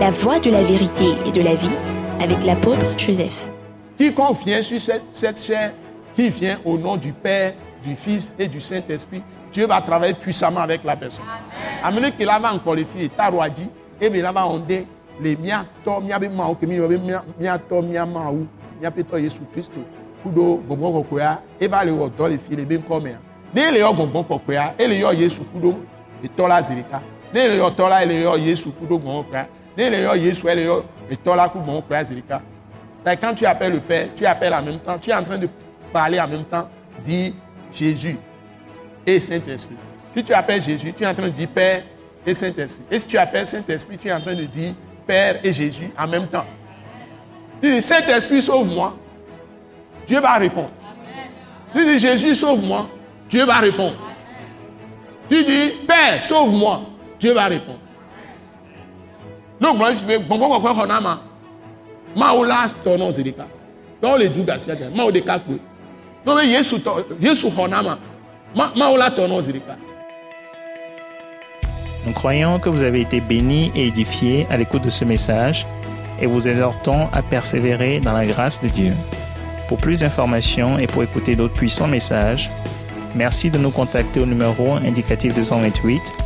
la voie de la vérité et de la vie avec l'apôtre Joseph. Quiconque vient sur cette, cette chair, qui vient au nom du Père, du Fils et du Saint-Esprit, Dieu va travailler puissamment avec la personne. Amenez qu'il a encore les filles, Tarouadi, et bien là-bas on dit, les miato, miabe mao, que miato, miamao, miapeto Jésus Christ, kudo, gongon kokoya, et va le comme Ne le yo gongon kokoya, et le yo Jésus kudo, et tola zirika. Ne le yo tola, et le yo Jésus kudo gongon kokoya. C'est quand tu appelles le Père, tu appelles en même temps, tu es en train de parler en même temps, dis Jésus et Saint-Esprit. Si tu appelles Jésus, tu es en train de dire Père et Saint-Esprit. Et si tu appelles Saint-Esprit, tu es en train de dire Père et Jésus en même temps. Tu dis Saint-Esprit, sauve-moi. Dieu va répondre. Tu dis Jésus, sauve-moi. Dieu va répondre. Tu dis Père, sauve-moi. Dieu va répondre. Nous croyons que vous avez été bénis et édifiés à l'écoute de ce message et vous exhortons à persévérer dans la grâce de Dieu. Pour plus d'informations et pour écouter d'autres puissants messages, merci de nous contacter au numéro indicatif 228